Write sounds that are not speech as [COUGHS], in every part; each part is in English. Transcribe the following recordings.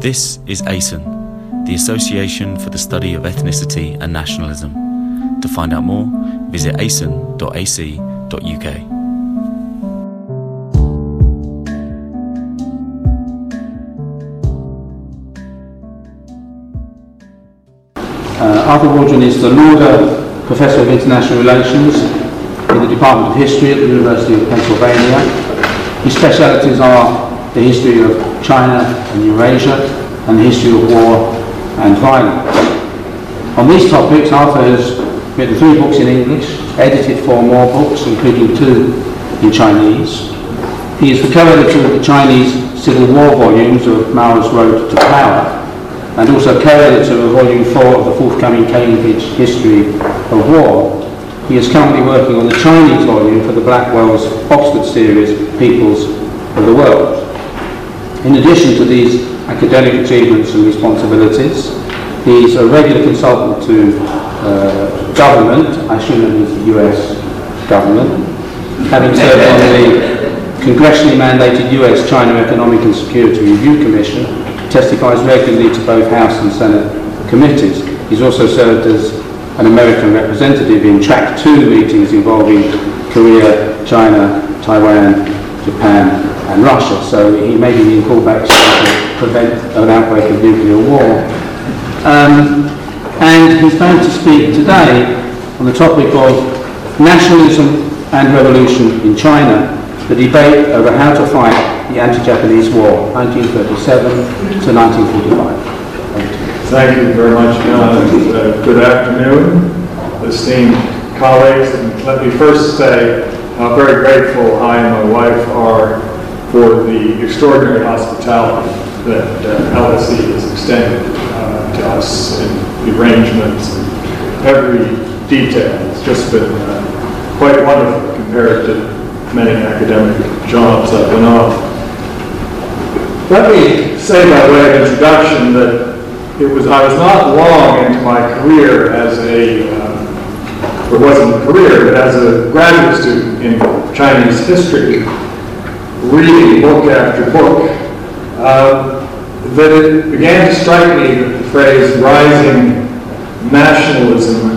This is ASEN, the Association for the Study of Ethnicity and Nationalism. To find out more, visit asen.ac.uk. Uh, Arthur Waldron is the Lauder Professor of International Relations in the Department of History at the University of Pennsylvania. His specialities are the history of China and Eurasia and the history of war and violence. On these topics, Arthur has written three books in English, edited four more books, including two in Chinese. He is the co-editor of the Chinese Civil War volumes of Mao's Road to Power and also co-editor of Volume 4 of the forthcoming Cambridge History of War. He is currently working on the Chinese volume for the Blackwell's Oxford series, Peoples of the World. In addition to these academic achievements and responsibilities, he is a regular consultant to uh, government, I assume means the US government, having served on the congressionally mandated US-China Economic and Security Review Commission testifies regularly to both House and Senate committees. He's also served as an American representative in track two meetings involving Korea, China, Taiwan, Japan and Russia. So he may be being called back to prevent an outbreak of nuclear war. Um, and he's going to speak today on the topic of nationalism and revolution in China, the debate over how to fight the anti-Japanese War, 1937 to 1945. Thank you very much, John. Uh, good afternoon, esteemed colleagues. And let me first say how very grateful I and my wife are for the extraordinary hospitality that uh, LSE has extended uh, to us in the arrangements and every detail. It's just been uh, quite wonderful compared to many academic jobs I've been on. Let me say by way of introduction that it was I was not long into my career as a, or wasn't a career, but as a graduate student in Chinese history, reading book after book, uh, that it began to strike me that the phrase rising nationalism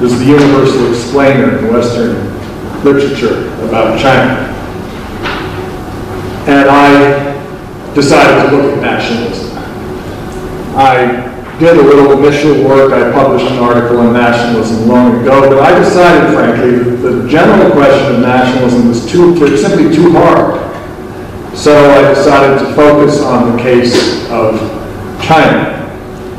was the universal explainer in Western literature about China. And I decided to look at nationalism. I did a little initial work. I published an article on nationalism long ago, but I decided, frankly, that the general question of nationalism was too, simply too hard. So I decided to focus on the case of China.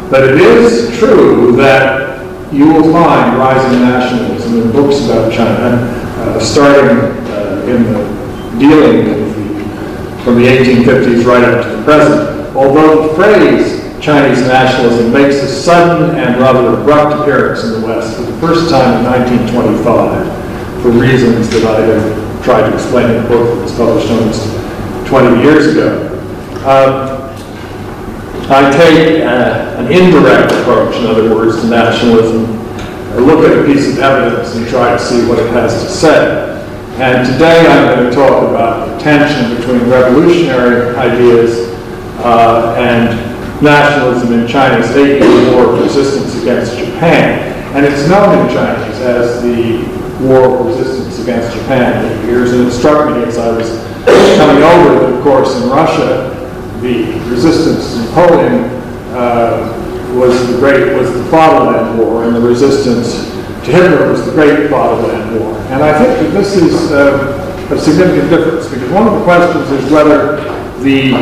But it is true that you will find rising nationalism in books about China, uh, starting uh, in the dealing from the 1850s right up to the present. Although the phrase Chinese nationalism makes a sudden and rather abrupt appearance in the West for the first time in 1925 for reasons that I have tried to explain in the book that was published almost 20 years ago. Um, I take uh, an indirect approach, in other words, to nationalism. I look at a piece of evidence and try to see what it has to say. And today I'm going to talk about the tension between revolutionary ideas uh, and nationalism in China's eight-year war of resistance against Japan. And it's known in Chinese as the War of Resistance against Japan eight years. And it struck me as I was coming over that, of course, in Russia, the resistance to Napoleon uh, was the great was the Fatherland War, and the resistance to Hitler was the great fatherland war. And I think that this is uh, a significant difference because one of the questions is whether the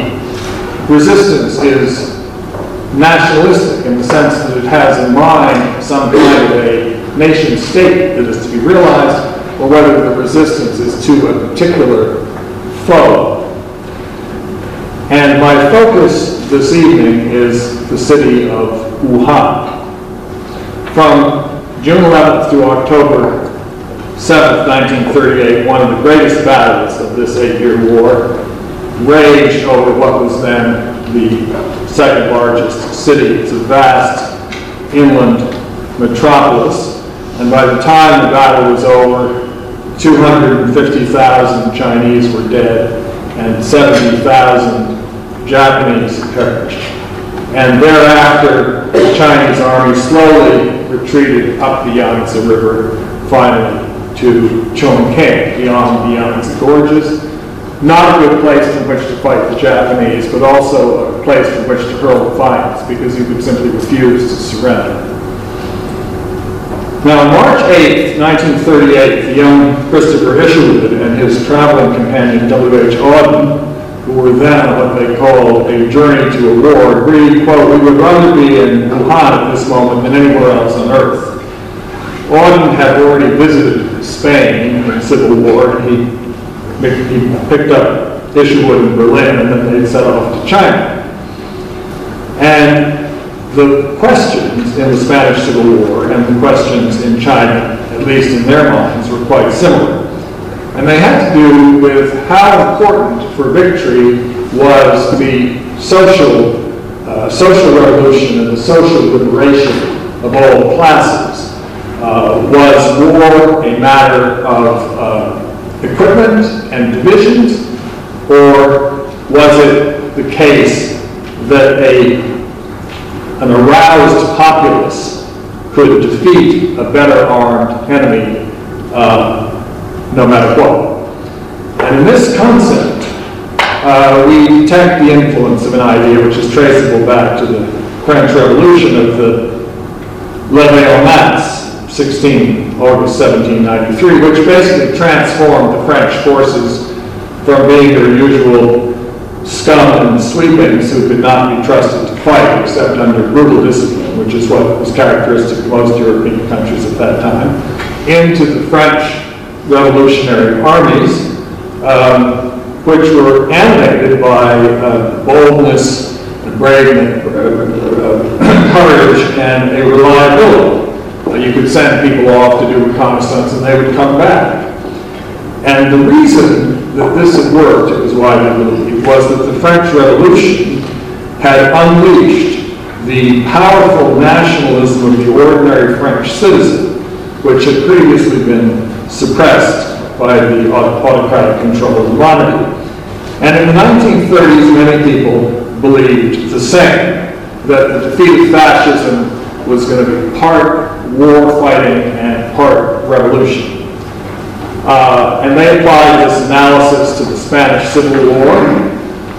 resistance is nationalistic in the sense that it has in mind some kind of a nation state that is to be realized or whether the resistance is to a particular foe. And my focus this evening is the city of Wuhan. From June 11th through October 7th, 1938, one of the greatest battles of this eight-year war, raged over what was then the second largest city. It's a vast inland metropolis, and by the time the battle was over, 250,000 Chinese were dead and 70,000 Japanese perished. And thereafter, the Chinese army slowly retreated up the Yangtze River, finally to Chongqing, beyond the Yangtze Gorges. Not a good place in which to fight the Japanese, but also a place from which to hurl defiance, because you could simply refuse to surrender. Now, on March 8, 1938, the young Christopher Isherwood and his traveling companion W.H. Auden who were then what they called a journey to a war, agreed, quote, we would rather be in Wuhan at this moment than anywhere else on earth. Auden had already visited Spain in the Civil War, and he, picked up Isherwood in Berlin, and then they set off to China. And the questions in the Spanish Civil War and the questions in China, at least in their minds, were quite similar. And they had to do with how important for victory was the social, uh, social revolution and the social liberation of all classes. Uh, was war a matter of uh, equipment and divisions, or was it the case that a, an aroused populace could defeat a better armed enemy uh, no matter what. And in this concept, uh, we detect the influence of an idea which is traceable back to the French Revolution of the Levée en masse, 16 August 1793, which basically transformed the French forces from being their usual scum and sweepings who could not be trusted to fight except under brutal discipline, which is what was characteristic of most European countries at that time, into the French revolutionary armies, um, which were animated by uh, boldness and bravery, uh, courage, and a. Send people off to do reconnaissance and they would come back. And the reason that this had worked, it was widely believed, was that the French Revolution had unleashed the powerful nationalism of the ordinary French citizen, which had previously been suppressed by the autocratic control of the monarchy. And in the 1930s, many people believed the same, that the defeat of fascism was going to be part war fighting and part revolution. Uh, and they applied this analysis to the Spanish Civil War.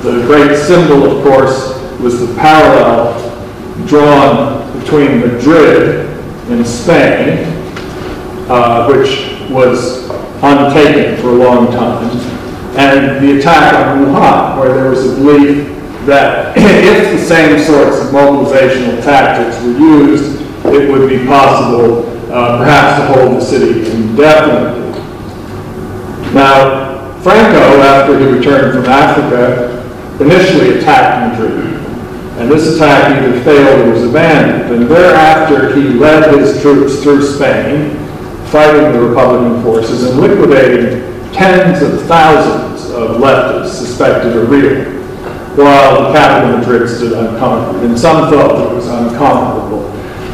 The great symbol, of course, was the parallel drawn between Madrid in Spain, uh, which was untaken for a long time. And the attack on Wuhan, where there was a belief that [CLEARS THROAT] if the same sorts of mobilizational tactics were used, it would be possible uh, perhaps to hold the city indefinitely. Now, Franco, after he returned from Africa, initially attacked Madrid. And this attack either failed or was abandoned. And thereafter, he led his troops through Spain fighting the Republican forces and liquidating tens of thousands of leftists suspected of real, while the capital Madrid stood unconquered. And some thought that it was unconquerable.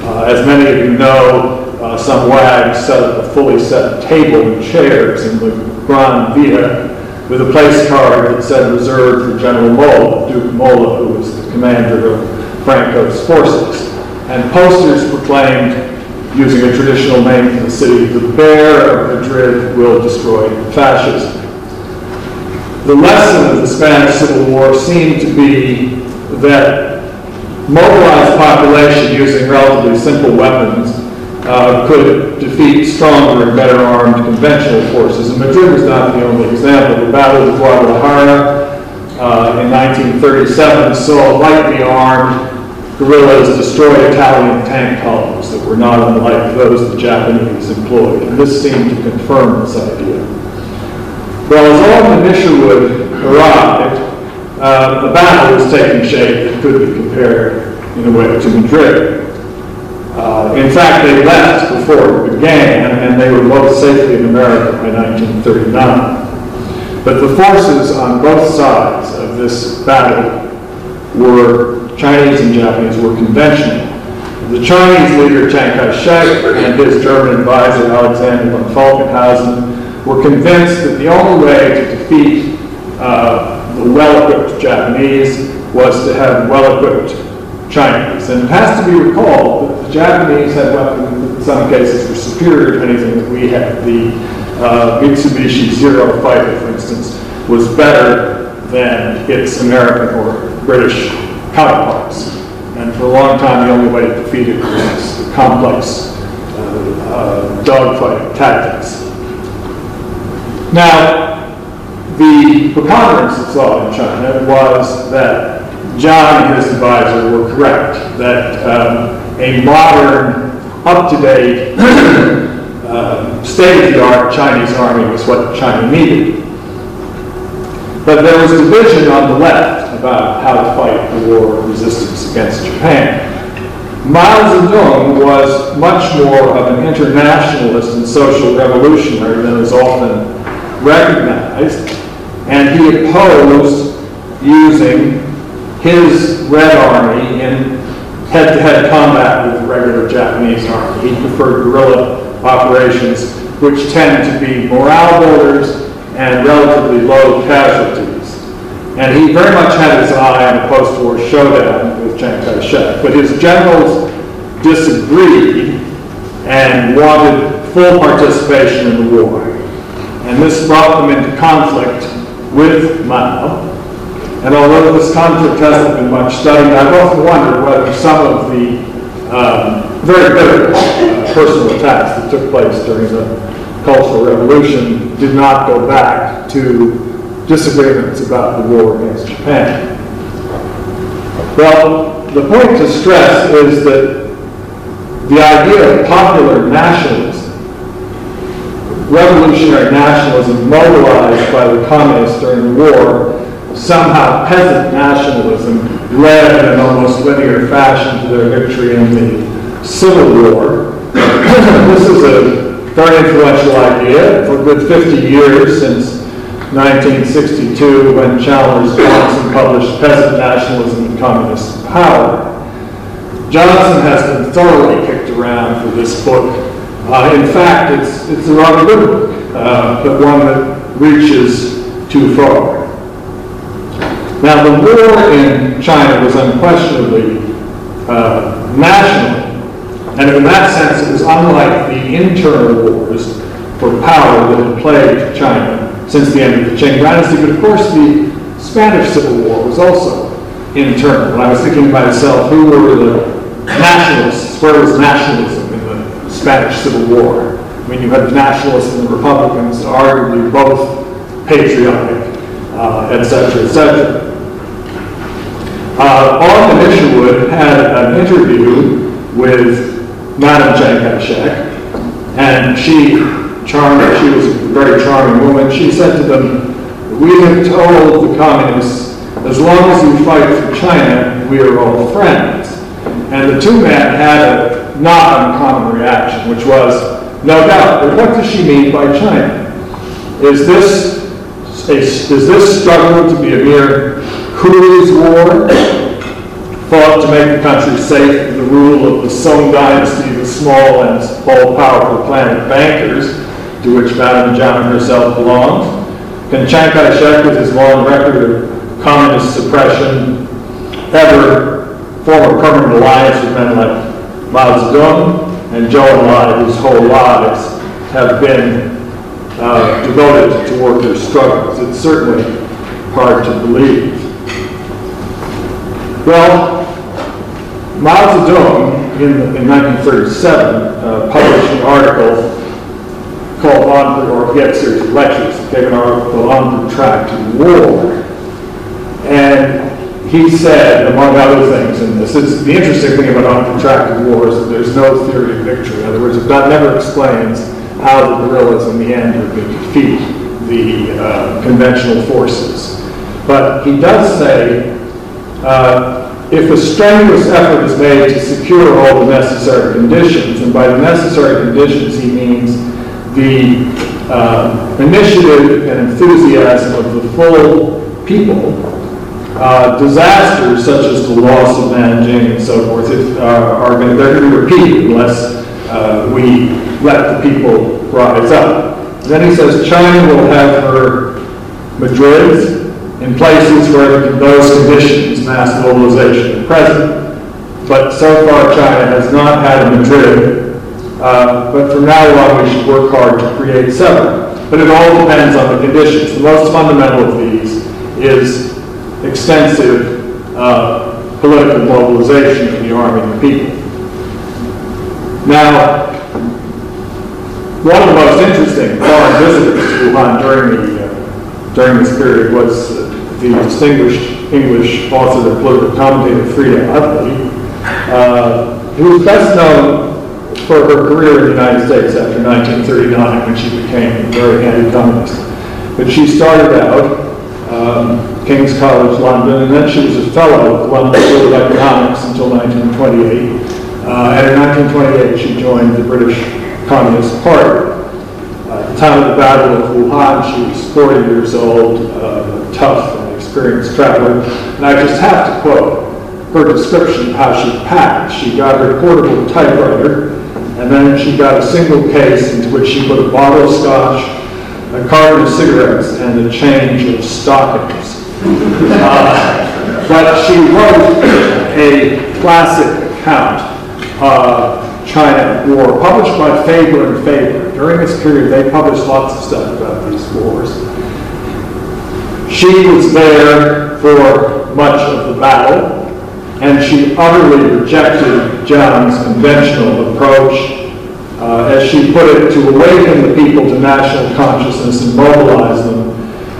Uh, as many of you know, uh, some wags set up a fully set table and chairs in the Gran Via with a place card that said reserved for General Mola, Duke Mola, who was the commander of Franco's forces. And posters proclaimed using a traditional name for the city, the bear of Madrid will destroy fascism. The lesson of the Spanish Civil War seemed to be that mobilized population using relatively simple weapons uh, could defeat stronger and better armed conventional forces. And Madrid was not the only example. The Battle of Guadalajara uh, in 1937 saw lightly armed guerrillas destroyed Italian tank columns that were not unlike those the Japanese employed, and this seemed to confirm this idea. Well, as Auden and Isherwood arrived, uh, a battle was taking shape that could be compared, in a way, to Madrid. Uh, in fact, they left before it began, and they were both safely in America by 1939. But the forces on both sides of this battle were Chinese and Japanese were conventional. The Chinese leader Chiang Kai-shek and his German advisor Alexander von Falkenhausen were convinced that the only way to defeat uh, the well-equipped Japanese was to have well-equipped Chinese. And it has to be recalled that the Japanese had weapons in some cases were superior to anything that we had. The uh, Mitsubishi Zero fighter, for instance, was better than its American or British counterparts. And for a long time, the only way to defeat it was complex uh, uh, dogfighting tactics. Now, the preponderance of thought in China was that Jiang and his advisor were correct, that um, a modern, up-to-date, uh, [COUGHS] state-of-the-art Chinese army was what China needed. But there was division on the left about how to fight the war of resistance against Japan. Mao Zedong was much more of an internationalist and social revolutionary than is often recognized, and he opposed using his Red Army in head-to-head combat with the regular Japanese army. He preferred guerrilla operations, which tend to be morale builders and relatively low casualties. And he very much had his eye on a post-war showdown with Chiang Kai-shek. But his generals disagreed and wanted full participation in the war. And this brought them into conflict with Mao. And although this conflict hasn't been much studied, I've often wondered whether some of the um, very bitter uh, personal attacks that took place during the Cultural Revolution did not go back to disagreements about the war against Japan. Well, the point to stress is that the idea of popular nationalism, revolutionary nationalism mobilized by the communists during the war, somehow peasant nationalism led in an almost linear fashion to their victory in the Civil War. [CLEARS THROAT] this is a very influential idea for a good 50 years since 1962 when Chalmers Johnson published Peasant Nationalism and Communist Power. Johnson has been thoroughly kicked around for this book. Uh, in fact, it's, it's a rather good book, uh, but one that reaches too far. Now, the war in China was unquestionably uh, national, and in that sense, it was unlike the internal wars for power that had plagued China since the end of the Qing dynasty. But of course, the Spanish Civil War was also internal. And I was thinking to myself, who were the nationalists? Where was nationalism Spanish Civil War? I mean, you had the nationalists and the Republicans, arguably both patriotic, uh, et cetera, et. Uh, Auden Isherwood had an interview with Madame Chiang Kai-shek, and she charmed, she was a very charming woman. She said to them, we have told the communists, as long as you fight for China, we are all friends. And the two men had a not uncommon reaction, which was, no doubt, but what does she mean by China? Is this, is this struggle to be a mere Cooley's War, fought to make the country safe from the rule of the Soong dynasty, the small and all-powerful planet bankers, to which Madame Jiang herself belonged? Can Chiang Kai-shek, with his long record of communist suppression, ever form a permanent alliance with men like Mao Zedong and Zhou Enlai, whose whole lives have been uh, devoted to workers' struggles? It's certainly hard to believe. Well, Mao Zedong, in, in 1937, uh, published an article called On, or he series of lectures, gave an article on Protracted War. He said, among other things, and this is the interesting thing about On Protracted War is that there's no theory of victory. In other words, it never explains how the guerrillas in the end are going to defeat the uh, conventional forces. But he does say uh, if a strenuous effort is made to secure all the necessary conditions, and by the necessary conditions he means the uh, initiative and enthusiasm of the full people, uh, disasters such as the loss of Nanjing and so forth if, uh, are going to, be repeated unless uh, we let the people rise up. Then he says China will have her Madrids in places where those conditions, mass mobilization, are present. but so far China has not had a Madrid. Uh, but from now on, we should work hard to create several. But it all depends on the conditions. The most fundamental of these is extensive uh, political mobilization of the army and the people. Now, one of the most interesting foreign visitors to Wuhan during the uh, during this period was uh, the distinguished English author and political commentator Freda Utley, uh, who was best known for her career in the United States after 1939 when she became a very anti-communist. But she started out um, King's College London, and then she was a fellow at the London School of Economics until 1928. Uh, and in 1928, she joined the British Communist Party. At the time of the Battle of Wuhan, she was 40 years old, uh, tough and experienced traveler. And I just have to quote her description of how she packed. She got her portable typewriter, and then she got a single case into which she put a bottle of scotch, a carton of cigarettes, and a change of stockings. Uh, but she wrote a classic account of China War, published by Faber and Faber. During this period, they published lots of stuff about these wars. She was there for much of the battle, and she utterly rejected Jiang's conventional approach, uh, as she put it, to awaken the people to national consciousness and mobilize them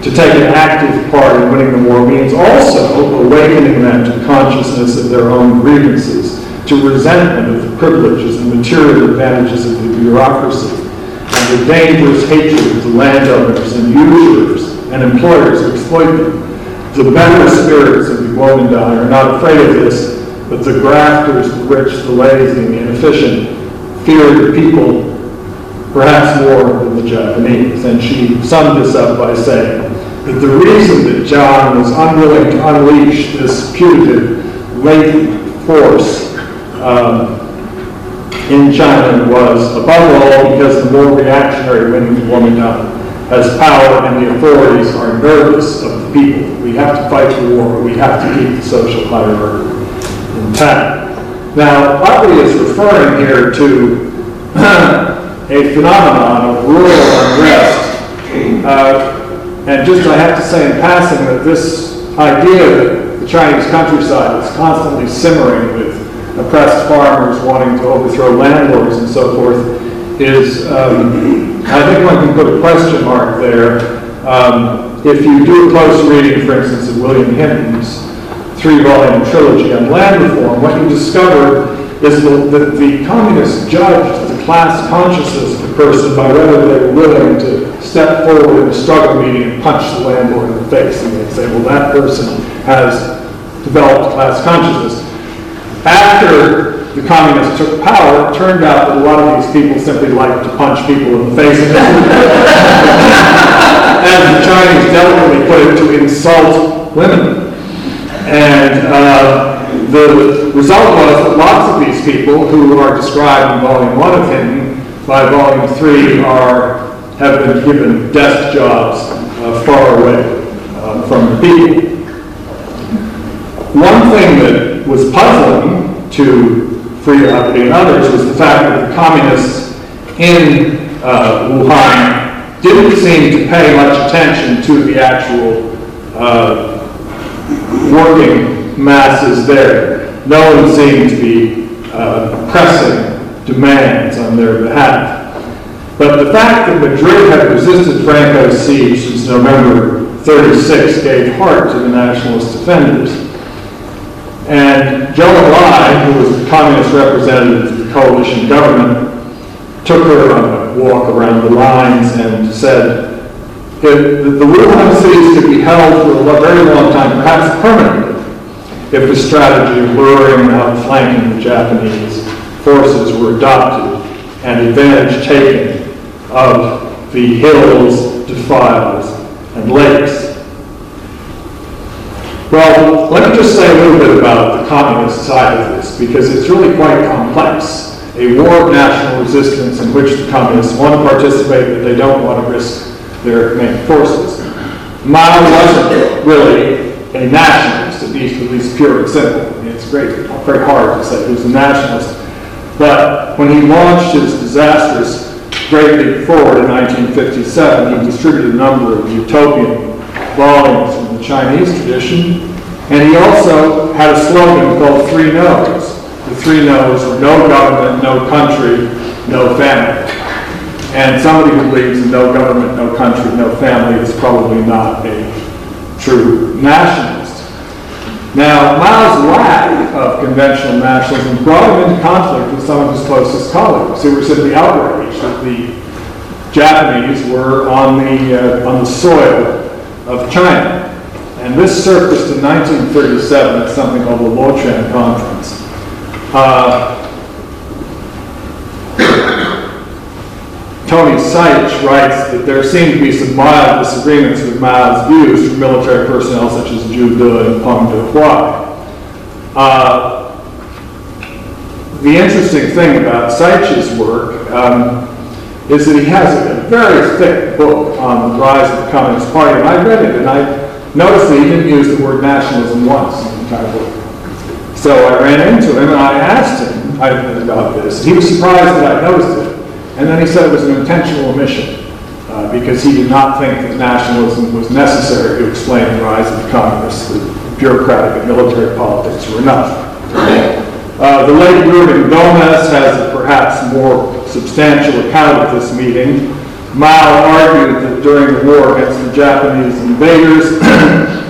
to take an active part in winning the war means also awakening them to consciousness of their own grievances to resentment of the privileges and material advantages of the bureaucracy, and the dangerous hatred of the landowners and usurers and employers who exploit them. The better spirits of the Kuomintang are not afraid of this, but the grafters, the rich, the lazy, and the inefficient fear the people perhaps more than the Japanese. And she summed this up by saying that the reason that Jiang was unwilling to unleash this putative, latent force um, in China was, above all, because the more reactionary of Kuomintang has power and the authorities are nervous of the people. We have to fight the war. We have to keep the social hierarchy intact. Now, Utley is referring here to [CLEARS THROAT] a phenomenon of rural unrest. Uh, and just I have to say in passing that this idea that the Chinese countryside is constantly simmering with oppressed farmers wanting to overthrow landlords and so forth is, um, I think one can put a question mark there. Um, if you do a close reading, for instance, of William Hinton's three-volume trilogy on land reform, what you discover is that the, the communists judged class consciousness of the person by whether they were willing to step forward in a struggle meeting and punch the landlord in the face. And they'd say, well, that person has developed class consciousness. After the communists took power, it turned out that a lot of these people simply liked to punch people in the face. [LAUGHS] As the Chinese delicately put it, to insult women. And uh, the result was that lots of these people who are described in volume one of Hinton, by volume three are, have been given desk jobs uh, far away uh, from the people. One thing that was puzzling to Freda Utley and others was the fact that the communists in uh, Wuhan didn't seem to pay much attention to the actual uh, working masses there. No one seemed to be uh, pressing demands on their behalf. But the fact that Madrid had resisted Franco's siege since November 36 gave heart to the nationalist defenders. And Zhou Enlai, who was the communist representative of the coalition government, took her on a walk around the lines and said, if the Wuhan cities could be held for a very long time, perhaps permanently, if the strategy of luring and outflanking the Japanese forces were adopted and advantage taken of the hills, defiles, and lakes. Well, let me just say a little bit about the communist side of this, because it's really quite complex. A war of national resistance in which the communists want to participate, but they don't want to risk their main forces. Mao wasn't really a nationalist, at least, at least pure and simple. I mean, it's great, very hard to say who's a nationalist. But when he launched his disastrous Great Leap Forward in 1957, he distributed a number of utopian volumes from the Chinese tradition, and he also had a slogan called Three No's. The three no's were no government, no country, no family. And somebody who believes in no government, no country, no family is probably not a true nationalist. Now, Mao's lack of conventional nationalism brought him into conflict with some of his closest colleagues who were simply outraged that the Japanese were on the, uh, on the soil of China. And this surfaced in 1937 at something called the Luochuan Conference. Uh, Tony Saich writes that there seem to be some mild disagreements with Mao's views from military personnel such as Zhu De and Peng Dehuai. Uh, the interesting thing about Saich's work um, is that he has a very thick book on the rise of the Communist Party, and I read it, and I noticed that he didn't use the word nationalism once in the entire book. So I ran into him and I asked him about this. He was surprised that I noticed it. And then he said it was an intentional omission uh, because he did not think that nationalism was necessary to explain the rise of the communists. The bureaucratic and military politics were enough. Uh, the late Jürgen Domes has a perhaps more substantial account of this meeting. Mao argued that during the war against the Japanese invaders, [CLEARS THROAT]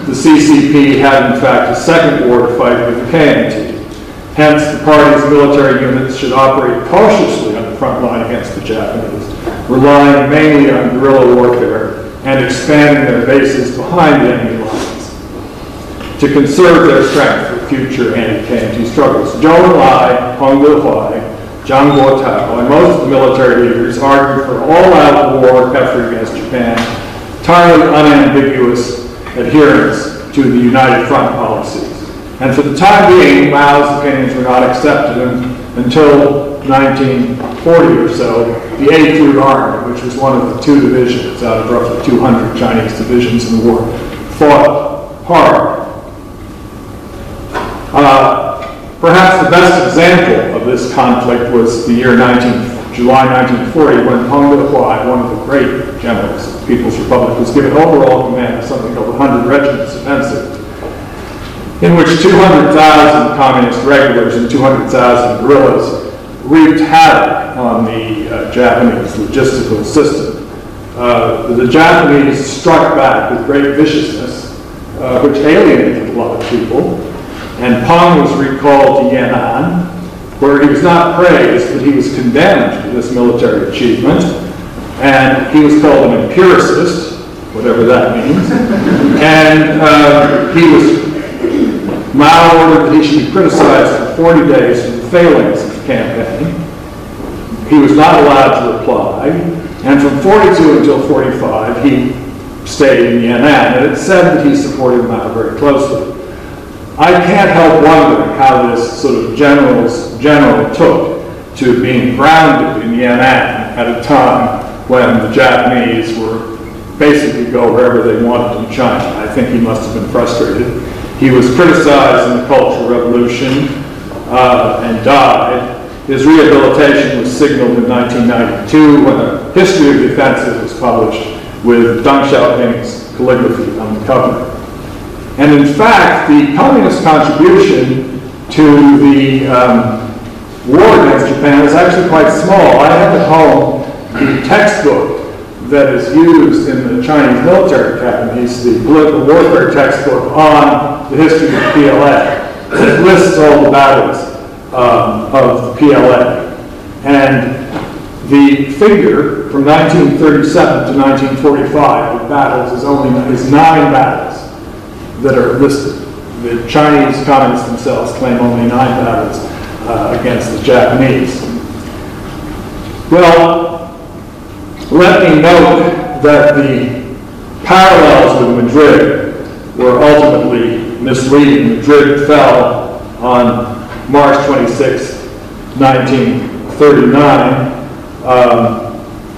the CCP had in fact a second war to fight with the KMT. Hence, the party's military units should operate cautiously front line against the Japanese, relying mainly on guerrilla warfare and expanding their bases behind enemy lines to conserve their strength for future anti-KMT struggles. Zhou Enlai, Peng Dehuai, Zhang Guotao, and most of the military leaders argued for all-out war effort against Japan, entirely unambiguous adherence to the United Front policies. And for the time being, Mao's opinions were not accepted until 1940 or so. The 8th Route Army, which was one of the two divisions out of roughly 200 Chinese divisions in the war, fought hard. Uh, perhaps the best example of this conflict was the year 19, July 1940 when Peng Dehuai, one of the great generals of the People's Republic, was given overall command of something called the 100 Regiments Offensive in which 200,000 communist regulars and 200,000 guerrillas wreaked havoc on the uh, Japanese logistical system. Uh, the Japanese struck back with great viciousness, uh, which alienated a lot of people, and Peng was recalled to Yan'an, where he was not praised, but he was condemned for this military achievement, and he was called an empiricist, whatever that means, [LAUGHS] and uh, he was Mao ordered that he should be criticized for 40 days for the failings campaign. He was not allowed to reply. And from 42 until 45, he stayed in Yan'an. And it said that he supported Mao very closely. I can't help wondering how this sort of general's general took to being grounded in Yan'an at a time when the Japanese were basically go wherever they wanted in China. I think he must have been frustrated. He was criticized in the Cultural Revolution uh, and died. His rehabilitation was signaled in 1992 when a history of offensive was published with Deng Xiaoping's calligraphy on the cover. And in fact, the communist contribution to the um, war against Japan is actually quite small. I have at home the textbook that is used in the Chinese military academies, the political warfare textbook on the history of the PLA. It lists all the battles um, of the PLA. And the figure from 1937 to 1945 of battles is only is nine battles that are listed. The Chinese communists themselves claim only nine battles uh, against the Japanese. Well, let me note that the parallels with Madrid were ultimately misleading. Madrid fell on March 26, 1939. Um,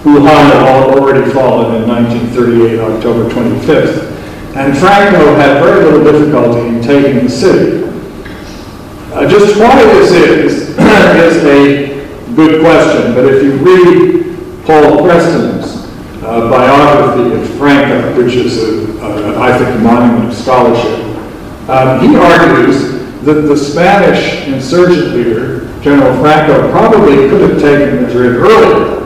Wuhan had already fallen in 1938, October 25th. and Franco had very little difficulty in taking the city. Uh, just why this is, [CLEARS THROAT] is a good question, but if you read Paul Preston's uh, biography of Franco, which is, a, a, I think, a monument of scholarship, um, he argues that the Spanish insurgent leader, General Franco, probably could have taken Madrid earlier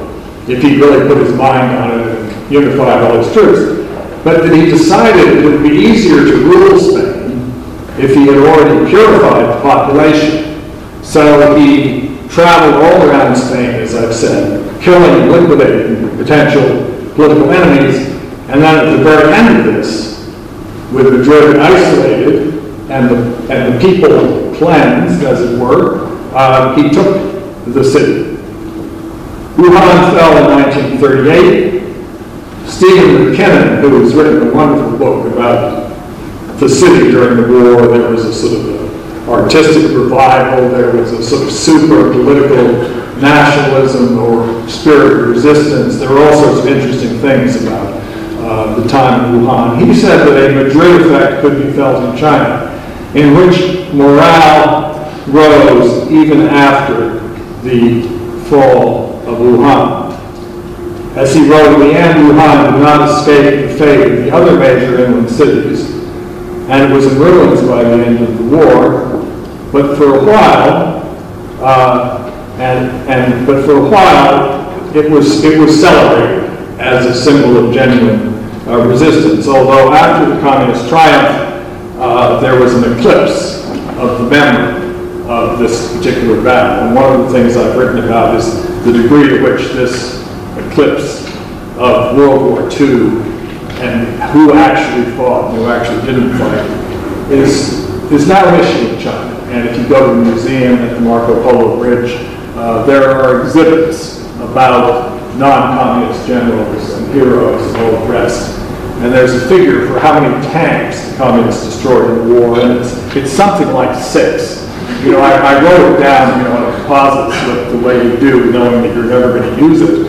if he really put his mind on it and unified all his troops. But that he decided it would be easier to rule Spain if he had already purified the population. So he traveled all around Spain, as I've said, killing and liquidating potential political enemies. And then at the very end of this, with Madrid isolated and the, and the people cleansed, as it were, uh, he took the city. Wuhan fell in 1938. Stephen MacKinnon, who has written a wonderful book about the city during the war, there was a sort of artistic revival, there was a sort of super political nationalism or spirit of resistance. There were all sorts of interesting things about uh, the time in Wuhan. He said that a Madrid effect could be felt in China, in which morale rose even after the fall of Wuhan. As he wrote, the end, Wuhan did not escape the fate of the other major inland cities, and it was in ruins by the end of the war. But for a while, uh, and, and but for a while, it was it was celebrated as a symbol of genuine uh, resistance. Although after the communist triumph, uh, there was an eclipse of the memory of this particular battle. And one of the things I've written about is the degree to which this eclipse of World War II and who actually fought and who actually didn't fight is, is now an issue in China. And if you go to the museum at the Marco Polo Bridge, uh, there are exhibits about non-communist generals and heroes and all the rest. And there's a figure for how many tanks the communists destroyed in the war, and it's, it's something like six. You know, I, I wrote it down, you know, on a composite slip the way you do, knowing that you're never going to use it.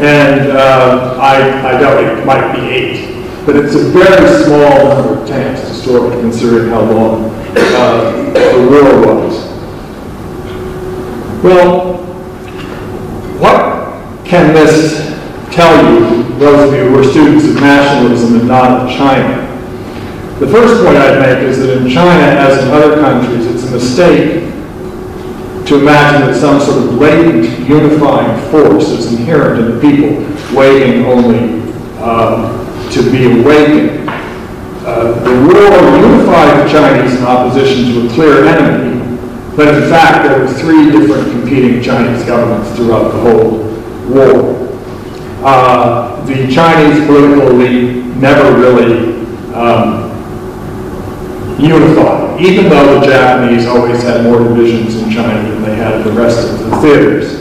And uh, I, I doubt it might be eight. But it's a very small number of tanks destroyed, considering how long uh, the war was. Well, what can this tell you, those of you who are students of nationalism and not of China? The first point I'd make is that in China, as in other countries, it's a mistake to imagine that some sort of latent unifying force is inherent in the people, waiting only um, to be awakened. Uh, the war unified the Chinese in opposition to a clear enemy, but in fact there were three different competing Chinese governments throughout the whole war. Uh, the Chinese political elite never really um, unified, even though the Japanese always had more divisions in China than they had in the rest of the theaters.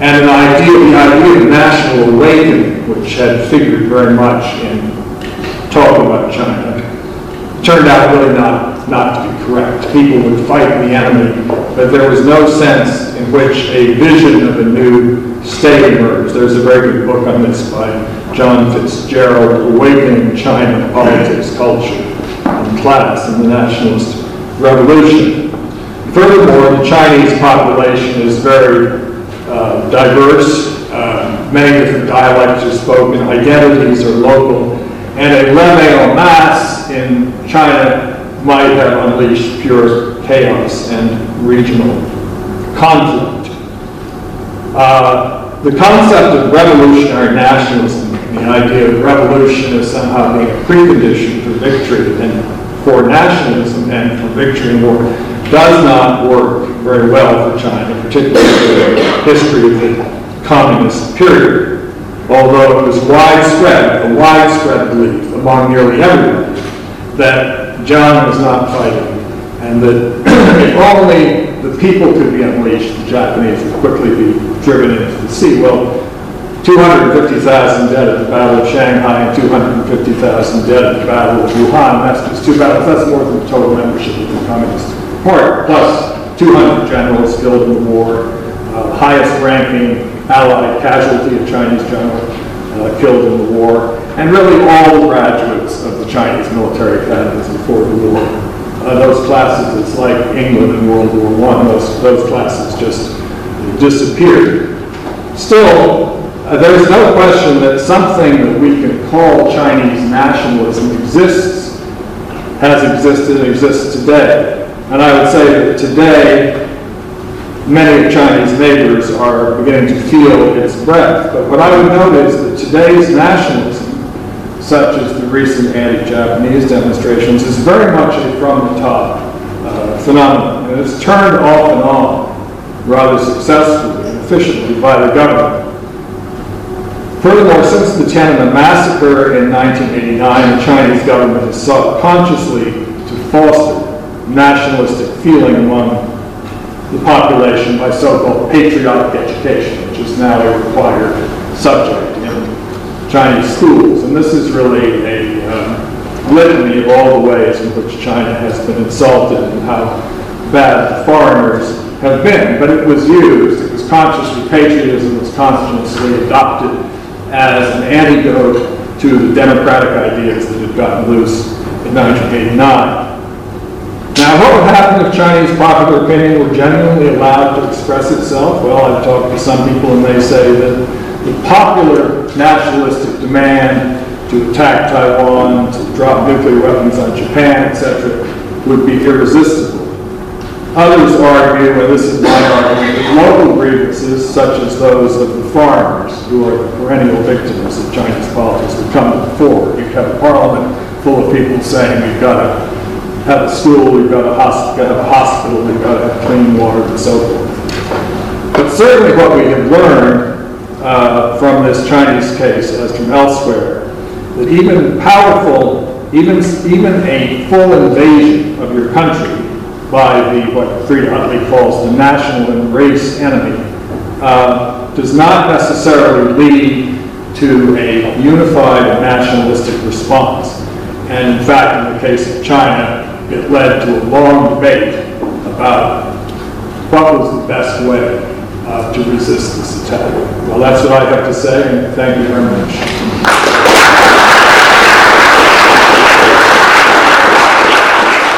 And an idea, the idea of national awakening, which had figured very much in talk about China, turned out really not, not to be correct. People would fight the enemy, but there was no sense which a vision of a new state emerged. There's a very good book on this by John Fitzgerald, Awakening China, Politics, Culture and class in the nationalist revolution. Furthermore, the Chinese population is very uh, diverse. Uh, many different dialects are spoken, identities are local, and a levee en masse in China might have unleashed pure chaos and regional conflict. Uh, the concept of revolutionary nationalism, the idea of revolution as somehow being a precondition for victory and for nationalism and for victory in war does not work very well for China, particularly the history of the communist period. Although it was widespread, a widespread belief among nearly everyone that Jiang was not fighting and that [CLEARS THROAT] if only the people could be unleashed, the Japanese would quickly be driven into the sea. Well, 250,000 dead at the Battle of Shanghai and 250,000 dead at the Battle of Wuhan. That's just two battles. That's more than the total membership of the Communist Party, plus 200 generals killed in the war, uh, highest ranking Allied casualty, of Chinese general uh, killed in the war. and really all graduates of the Chinese military academies before the war. Uh, those classes, it's like England in World War I, those, those classes just disappeared. Still, uh, there is no question that something that we can call Chinese nationalism exists, has existed, and exists today. And I would say that today, many of Chinese neighbors are beginning to feel its breath. But what I would note is that today's nationalism, such as the recent anti-Japanese demonstrations, is very much a from-the-top uh, phenomenon. And it's turned off and on rather successfully and efficiently by the government. Furthermore, since the Tiananmen massacre in 1989, the Chinese government has sought consciously to foster nationalistic feeling among the population by so-called patriotic education, which is now a required subject Chinese schools. And this is really a um, litany of all the ways in which China has been insulted and how bad foreigners have been. But it was used, it was consciously, patriotism was consciously adopted as an antidote to the democratic ideas that had gotten loose in 1989. Now, what would happen if Chinese popular opinion were genuinely allowed to express itself? Well, I've talked to some people and they say that the popular nationalistic demand to attack Taiwan, to drop nuclear weapons on Japan, etc., would be irresistible. Others argue, and this is my argument, that local grievances, such as those of the farmers, who are the perennial victims of Chinese politics, would come to the fore. You have a parliament full of people saying we've got to have a school, we've got hosp- have a hospital, we've got to have clean water, and so forth. But certainly what we have learned uh, from this Chinese case, as from elsewhere, that even powerful, even, even a full invasion of your country by the, what Freda Utley calls the national and race enemy, uh, does not necessarily lead to a unified nationalistic response. And in fact, in the case of China, it led to a long debate about what was the best way uh, to resist this attack. Well, that's what I have to say, and thank you very much.